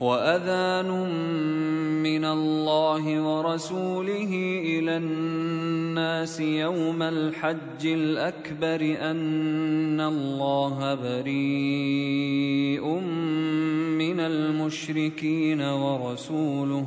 وأذان من الله ورسوله إلى الناس يوم الحج الأكبر أن الله بريء من المشركين ورسوله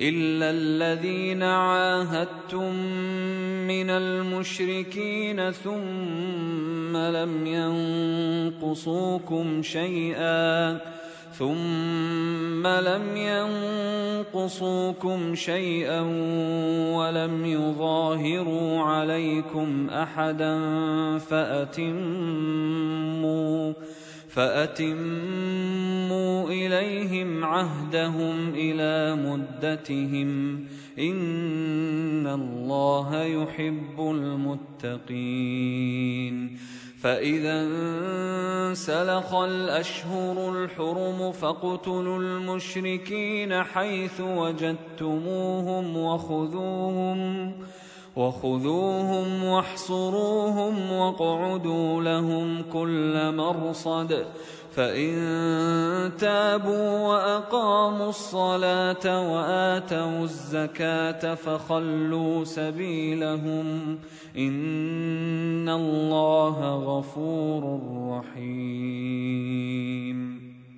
الا الذين عاهدتم من المشركين ثم لم ينقصوكم شيئا ثم لم ينقصوكم شيئا ولم يظاهروا عليكم احدا فاتموا فأتموا إليهم عهدهم إلى مدتهم إن الله يحب المتقين فإذا انسلخ الأشهر الحرم فاقتلوا المشركين حيث وجدتموهم وخذوهم وخذوهم واحصروهم واقعدوا لهم كل مرصد فإن تابوا وأقاموا الصلاة وآتوا الزكاة فخلوا سبيلهم إن الله غفور رحيم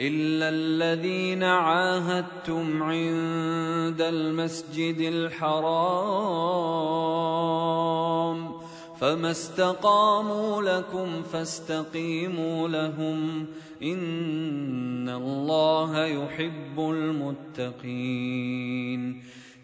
إلا الذين عاهدتم عند المسجد الحرام فما استقاموا لكم فاستقيموا لهم إن الله يحب المتقين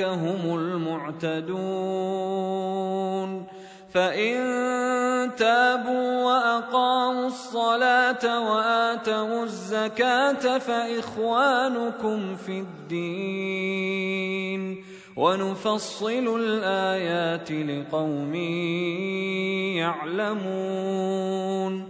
هم المعتدون فان تابوا واقاموا الصلاه واتوا الزكاه فاخوانكم في الدين ونفصل الآيات لقوم يعلمون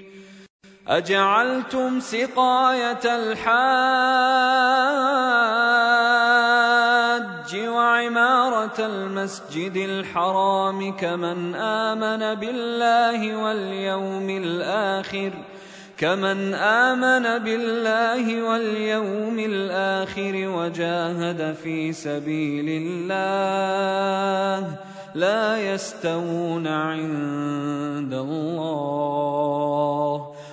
أجعلتم سقاية الحاج وعمارة المسجد الحرام كمن آمن بالله واليوم الآخر كمن آمن بالله واليوم الآخر وجاهد في سبيل الله لا يستوون عند الله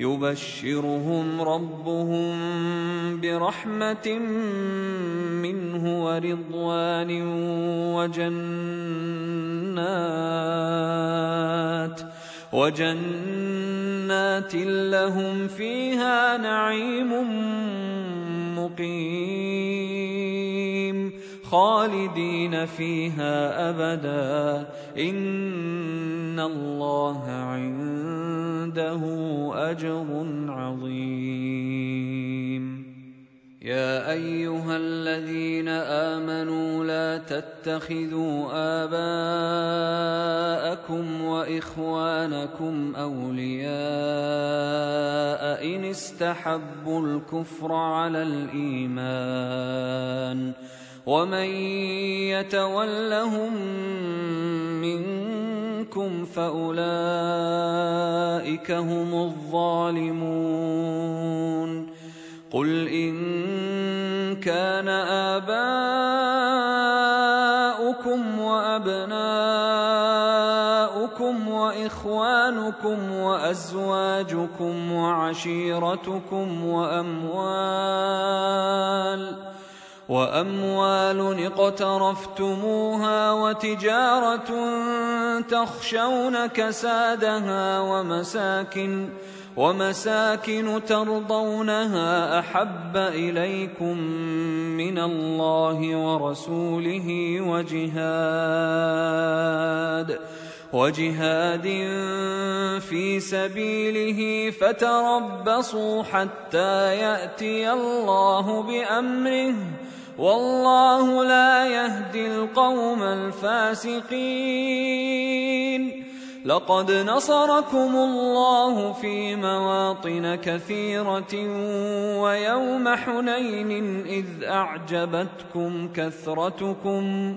يبشرهم ربهم برحمة منه ورضوان وجنات وجنات لهم فيها نعيم مقيم. خالدين فيها أبدا. إن الله عنده أجر عظيم. يا أيها الذين آمنوا لا تتخذوا آباءكم وإخوانكم أولياء إن استحبوا الكفر على الإيمان. ومن يتولهم منكم فاولئك هم الظالمون قل إن كان آباؤكم وأبناؤكم وإخوانكم وأزواجكم وعشيرتكم وأموال وأموال اقترفتموها وتجارة تخشون كسادها ومساكن ۖ ومساكن ترضونها أحب إليكم من الله ورسوله وجهاد وجهاد في سبيله فتربصوا حتى يأتي الله بأمره والله لا يهدي القوم الفاسقين. لقد نصركم الله في مواطن كثيرة ويوم حنين إذ أعجبتكم كثرتكم.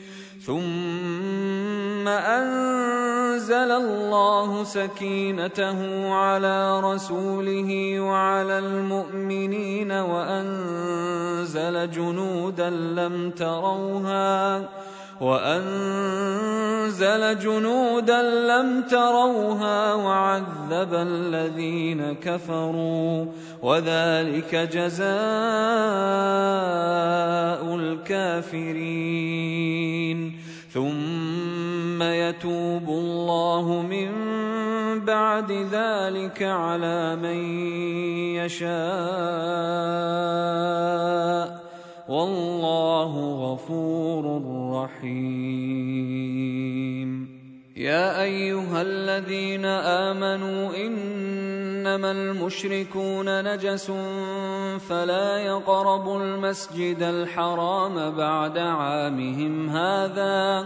ثم أنزل الله سكينته على رسوله وعلى المؤمنين وأنزل جنودا لم تروها وأنزل جنودا لم تروها وعذب الذين كفروا وذلك جزاء الكافرين. ثم يتوب الله من بعد ذلك على من يشاء. والله غفور رحيم. يا أيها الذين آمنوا إنما المشركون نجس فلا يقربوا المسجد الحرام بعد عامهم هذا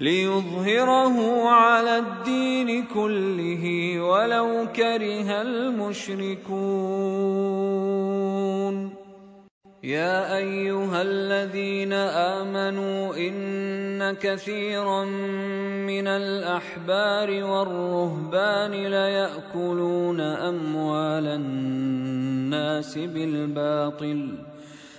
ليظهره على الدين كله ولو كره المشركون. يا أيها الذين آمنوا إن كثيرا من الأحبار والرهبان ليأكلون أموال الناس بالباطل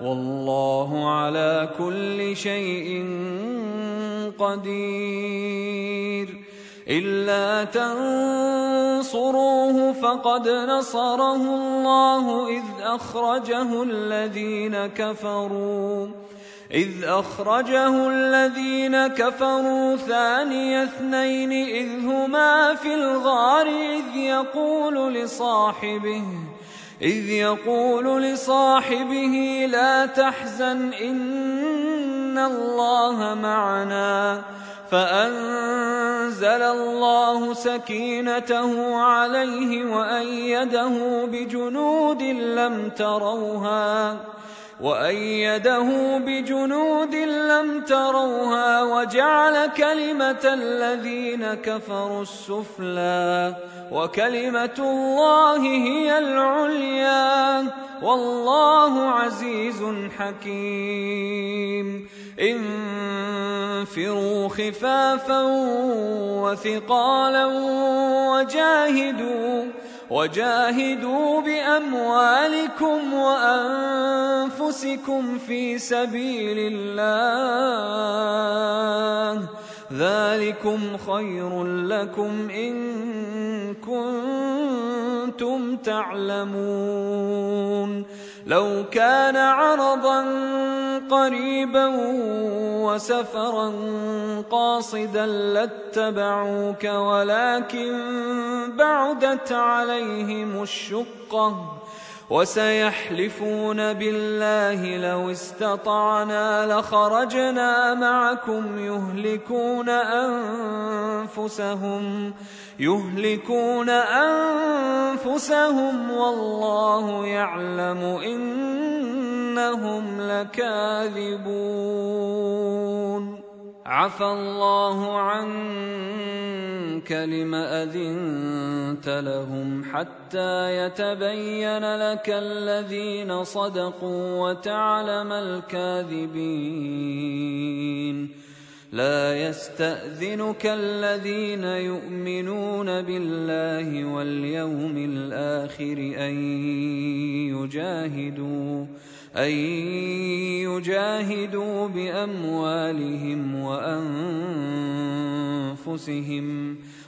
والله على كل شيء قدير. إلا تنصروه فقد نصره الله إذ أخرجه الذين كفروا. إذ أخرجه الذين كفروا ثاني اثنين إذ هما في الغار إذ يقول لصاحبه إذ يقول لصاحبه لا تحزن إن الله معنا فأنزل الله سكينته عليه وأيده بجنود لم تروها وأيده بجنود لم تروها وجعل كلمة الذين كفروا السفلى وكلمة الله هي العليا والله عزيز حكيم. انفروا خفافا وثقالا وجاهدوا وجاهدوا بأموالكم وأنفسكم في سبيل الله. ذلكم خير لكم إن كنتم تعلمون. لو كان عرضا قريبا وسفرا قاصدا لاتبعوك ولكن بعدت عليهم الشقة. وسيحلفون بالله لو استطعنا لخرجنا معكم يهلكون أنفسهم يهلكون أنفسهم والله يعلم إنهم لكاذبون. عفى الله عنك لم أذنت لهم حتى يتبين لك الذين صدقوا وتعلم الكاذبين. لا يستأذنك الذين يؤمنون بالله واليوم الآخر أن يجاهدوا أن يجاهدوا بأموالهم وأنفسهم.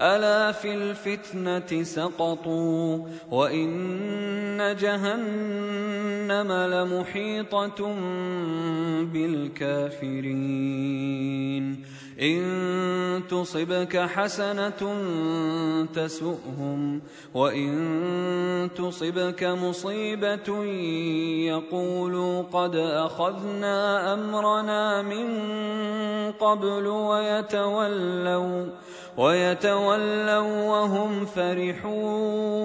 ألا في الفتنة سقطوا وإن جهنم لمحيطة بالكافرين إن تصبك حسنة تسؤهم وإن تصبك مصيبة يقولوا قد أخذنا أمرنا من قبل ويتولوا ويتولوا وهم فرحون.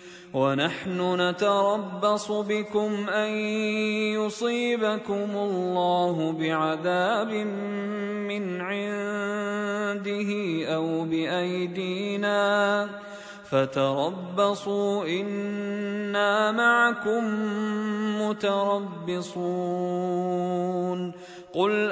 ونحن نتربص بكم أن يصيبكم الله بعذاب من عنده أو بأيدينا فتربصوا إنا معكم متربصون قل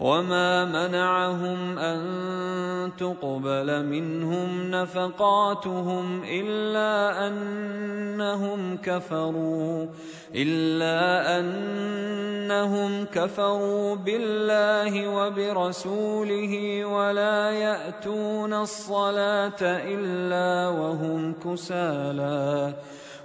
وما منعهم ان تقبل منهم نفقاتهم الا انهم كفروا إلا أنهم كفروا بالله وبرسوله ولا يأتون الصلاة إلا وهم كسالى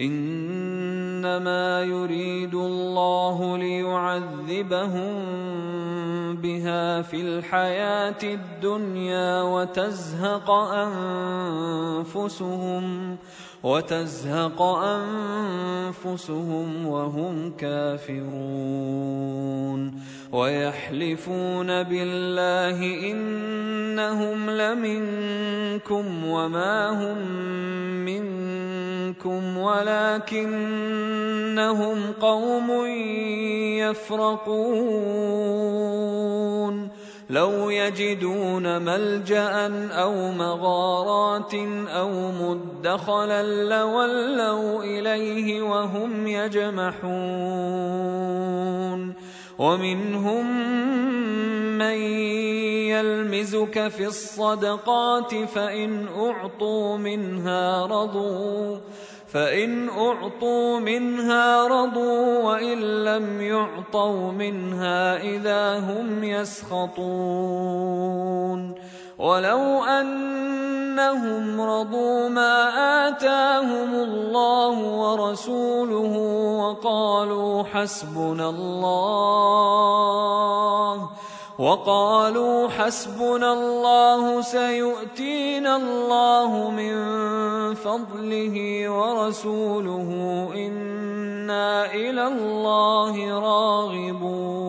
إنما يريد الله ليعذبهم بها في الحياة الدنيا وتزهق أنفسهم وتزهق أنفسهم وهم كافرون ويحلفون بالله إنهم لمنكم وما هم منكم ولكنهم قوم يفرقون لو يجدون ملجأ أو مغارات أو مدخلا لولوا إليه وهم يجمحون. ومنهم من يلمزك في الصدقات فإن أعطوا منها رضوا. فإن أعطوا منها رضوا وإن لم يعطوا منها إذا هم يسخطون. ولو أنهم رضوا ما آتاهم الله ورسوله وقالوا حسبنا الله وقالوا حسبنا الله سيؤتينا الله من فضله ورسوله إنا إلى الله راغبون.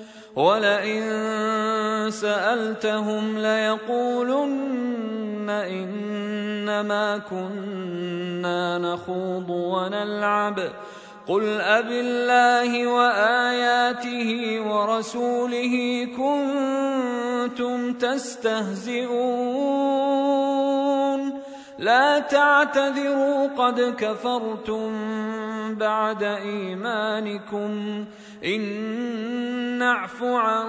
ولئن سألتهم ليقولن إنما كنا نخوض ونلعب. قل أب الله وآياته ورسوله كنتم تستهزئون. لا تعتذروا قد كفرتم بعد إيمانكم. إن نعف عن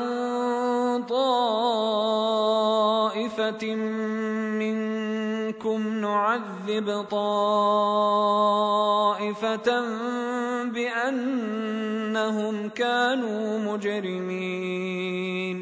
طائفة منكم نعذب طائفة بأنهم كانوا مجرمين.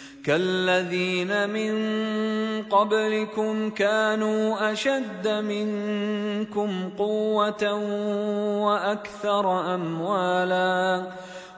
كالذين من قبلكم كانوا أشد منكم قوة وأكثر اموالا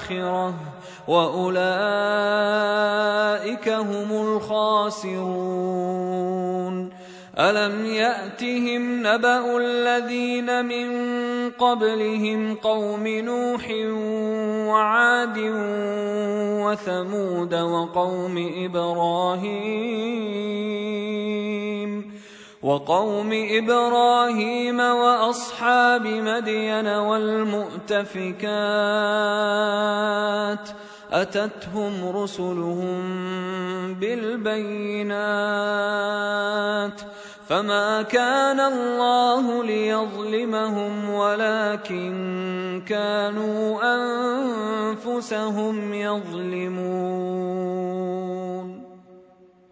الآخرة وأولئك هم الخاسرون. ألم يأتهم نبأ الذين من قبلهم قوم نوح وعاد وثمود وقوم إبراهيم؟ وقوم إبراهيم وأصحاب مدين والمؤتفكات ۖ أتتهم رسلهم بالبينات فما كان الله ليظلمهم ولكن كانوا أنفسهم يظلمون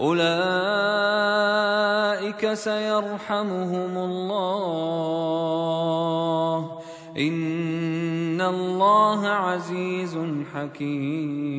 أولئك سيرحمهم الله. إن الله عزيز حكيم.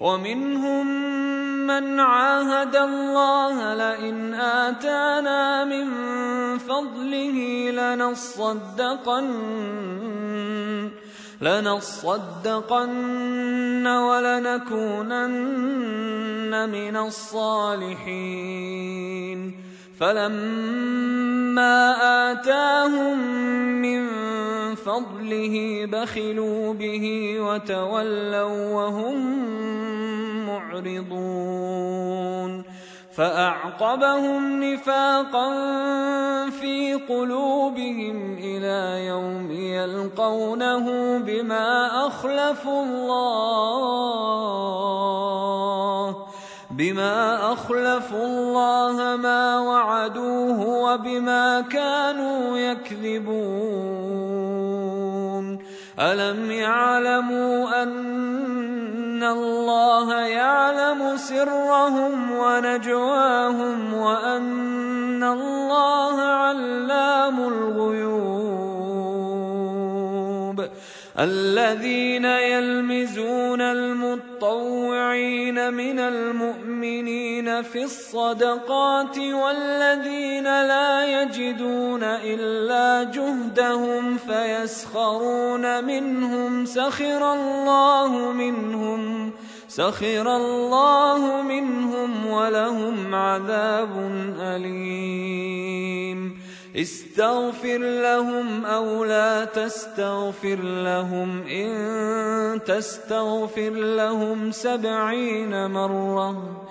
ومنهم من عاهد الله لئن آتانا من فضله لنصدقن لنصدقن ولنكونن من الصالحين. فلما آتاهم من فضله بخلوا به وتولوا وهم معرضون فأعقبهم نفاقا في قلوبهم إلى يوم يلقونه بما أخلفوا الله بما أخلفوا الله ما وعدوه وبما كانوا يكذبون ألم يعلموا أن الله يعلم سرهم ونجواهم وأن الله علام الغيوب الذين يلمزون المطوعين من المؤمنين في الصدقات والذين لا يجدون إلا جهدهم فيسخرون منهم سخر الله منهم سخر الله منهم ولهم عذاب أليم. استغفر لهم أو لا تستغفر لهم. إن تستغفر لهم سبعين مرة.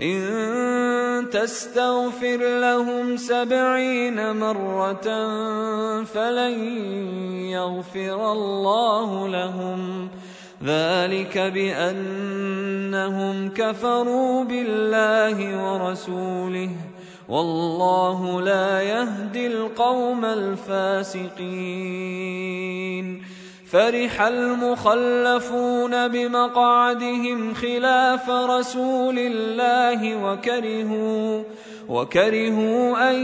إن تستغفر لهم سبعين مرة فلن يغفر الله لهم. ذلك بأنهم كفروا بالله ورسوله. والله لا يهدي القوم الفاسقين. فرح المخلفون بمقعدهم خلاف رسول الله وكرهوا وكرهوا أن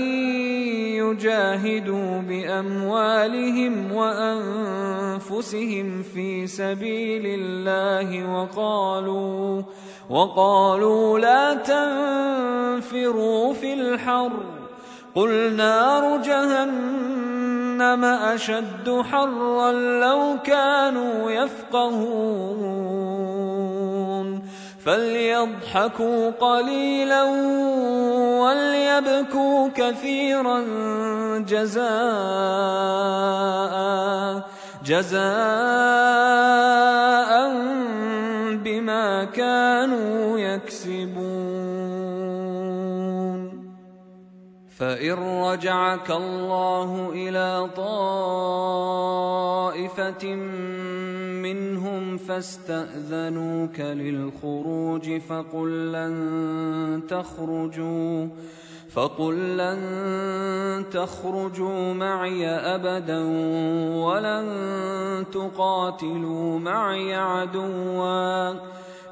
يجاهدوا بأموالهم وأنفسهم في سبيل الله وقالوا وقالوا لا تنفروا في الحر. قل نار جهنم أشد حرا لو كانوا يفقهون. فليضحكوا قليلا وليبكوا كثيرا جزاء جزاء كانوا يكسبون. فإن رجعك الله إلى طائفة منهم فاستأذنوك للخروج فقل لن تخرجوا فقل لن تخرجوا معي ابدا ولن تقاتلوا معي عدوا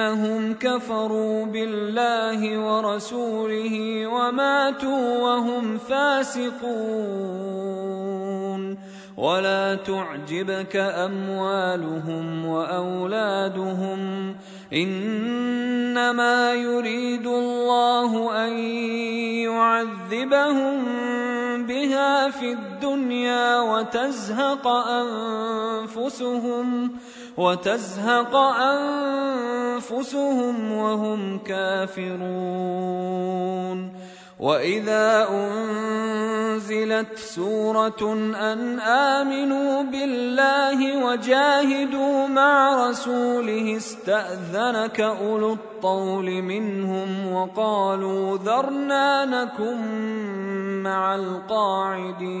إنهم كفروا بالله ورسوله وماتوا وهم فاسقون. ولا تعجبك أموالهم وأولادهم. إنما يريد الله أن يعذبهم بها في الدنيا وتزهق أنفسهم. وتزهق أنفسهم وهم كافرون. وإذا أنزلت سورة أن آمنوا بالله وجاهدوا مع رسوله استأذنك أولو الطول منهم وقالوا ذرنا نكن مع القاعدين.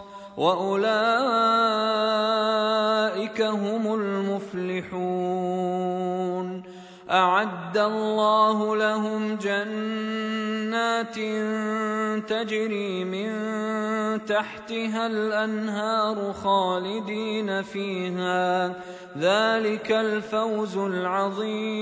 وأولئك هم المفلحون. أعد الله لهم جنات تجري من تحتها الأنهار خالدين فيها. ذلك الفوز العظيم.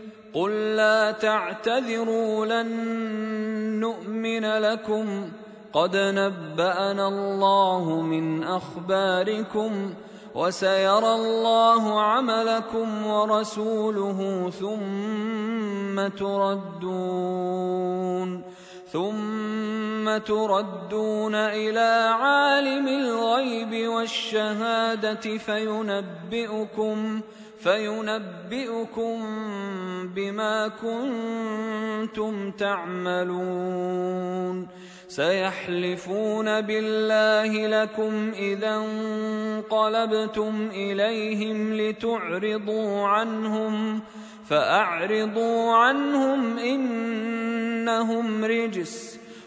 قل لا تعتذروا لن نؤمن لكم. قد نبأنا الله من أخباركم وسيرى الله عملكم ورسوله ثم تردون. ثم تردون إلى عالم الغيب والشهادة فينبئكم. فينبئكم بما كنتم تعملون. سيحلفون بالله لكم إذا انقلبتم إليهم لتعرضوا عنهم فأعرضوا عنهم إنهم رجس.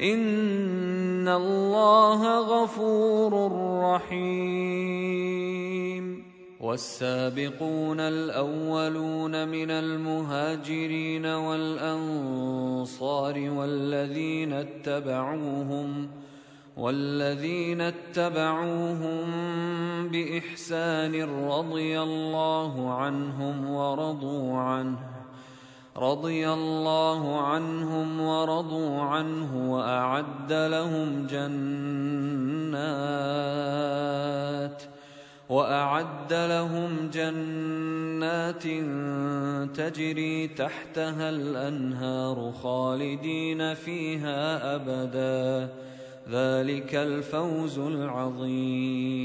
ان الله غفور رحيم والسابقون الاولون من المهاجرين والانصار والذين اتبعوهم والذين اتبعوهم باحسان رضي الله عنهم ورضوا عنه رضي الله عنهم ورضوا عنه وأعد لهم جنات وأعد لهم جنات تجري تحتها الأنهار خالدين فيها أبدا. ذلك الفوز العظيم.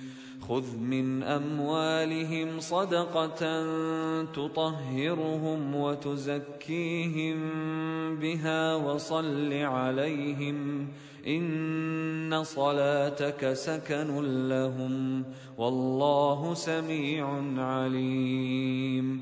خذ من اموالهم صدقه تطهرهم وتزكيهم بها وصل عليهم إن صلاتك سكن لهم والله سميع عليم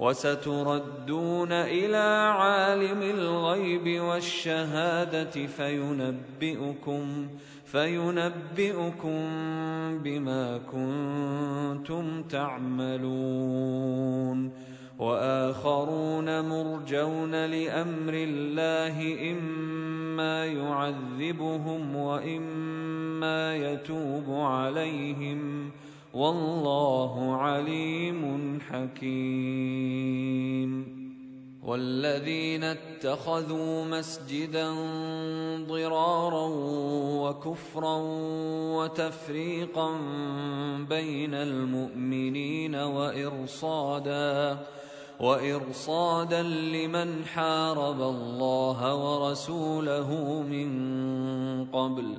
وستردون إلى عالم الغيب والشهادة فينبئكم فينبئكم بما كنتم تعملون. وآخرون مرجون لأمر الله إما يعذبهم وإما يتوب عليهم. والله عليم حكيم. والذين اتخذوا مسجدا ضرارا وكفرا وتفريقا بين المؤمنين وإرصادا وإرصادا لمن حارب الله ورسوله من قبل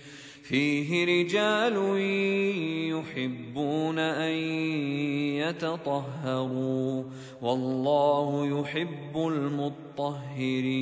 فيه رجال يحبون أن يتطهروا والله يحب المطهرين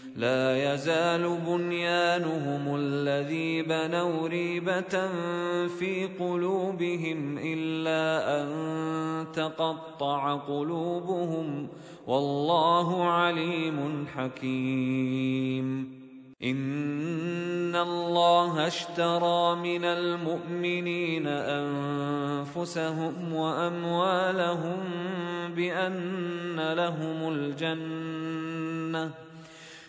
لا يزال بنيانهم الذي بنوا ريبة في قلوبهم إلا أن تقطع قلوبهم والله عليم حكيم. إن الله اشترى من المؤمنين أنفسهم وأموالهم بأن لهم الجنة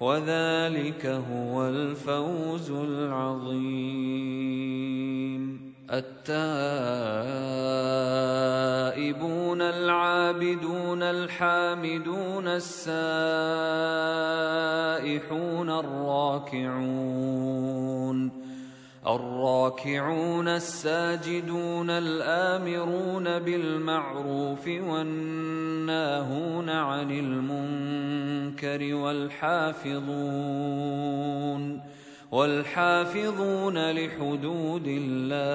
وذلك هو الفوز العظيم. التائبون العابدون الحامدون السائحون الراكعون. الراكعون الساجدون الآمرون بالمعروف والناهون عن المنكر والحافظون والحافظون لحدود الله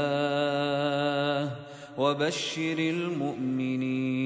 وبشر المؤمنين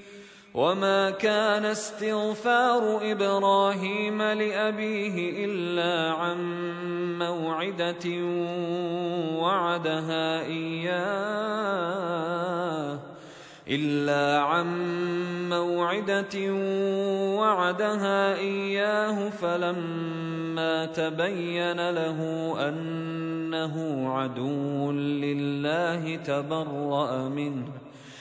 وما كان استغفار إبراهيم لابيه الا عن موعده وعدها اياه الا عن موعدة وعدها إياه فلما تبين له أنه عدو لله تبرأ منه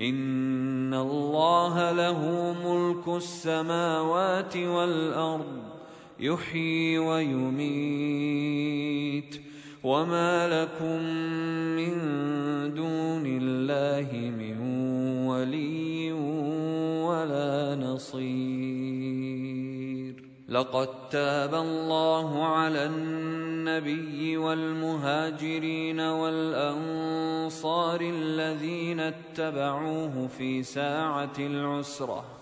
إن الله له ملك السماوات والأرض يحيي ويميت. وما لكم من دون الله من ولي ولا نصير لقد تاب الله على النبي والمهاجرين والأنصار الذين اتبعوه في ساعة العسرة.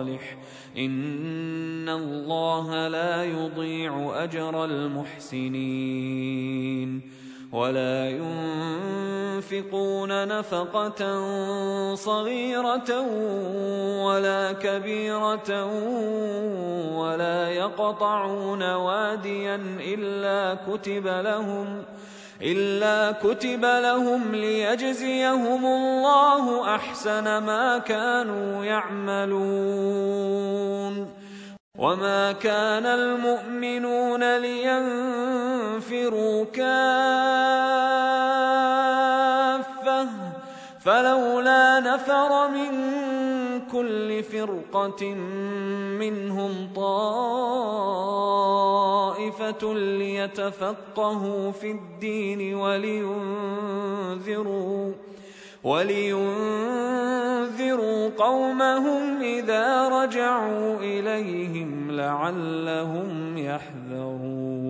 صالح. إن الله لا يضيع أجر المحسنين. ولا ينفقون نفقة صغيرة ولا كبيرة ولا يقطعون واديا إلا كتب لهم إلا كتب لهم ليجزيهم الله أحسن ما كانوا يعملون. وما كان المؤمنون لينفروا كافة فلولا نفر من فرقة منهم طائفة ليتفقهوا في الدين ولينذروا ولينذروا قومهم إذا رجعوا إليهم لعلهم يحذرون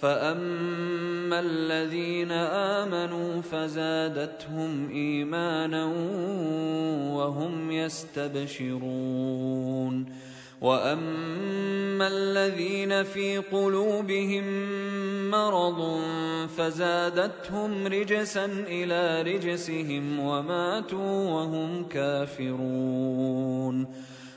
فاما الذين امنوا فزادتهم ايمانا وهم يستبشرون واما الذين في قلوبهم مرض فزادتهم رجسا إلى رجسهم وماتوا وهم كافرون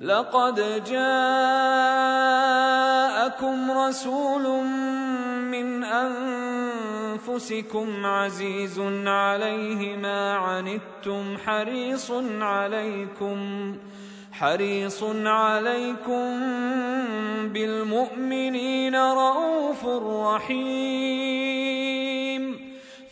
لقد جاءكم رسول من أنفسكم عزيز عليه ما عنتم حريص عليكم حريص عليكم بالمؤمنين رءوف رحيم.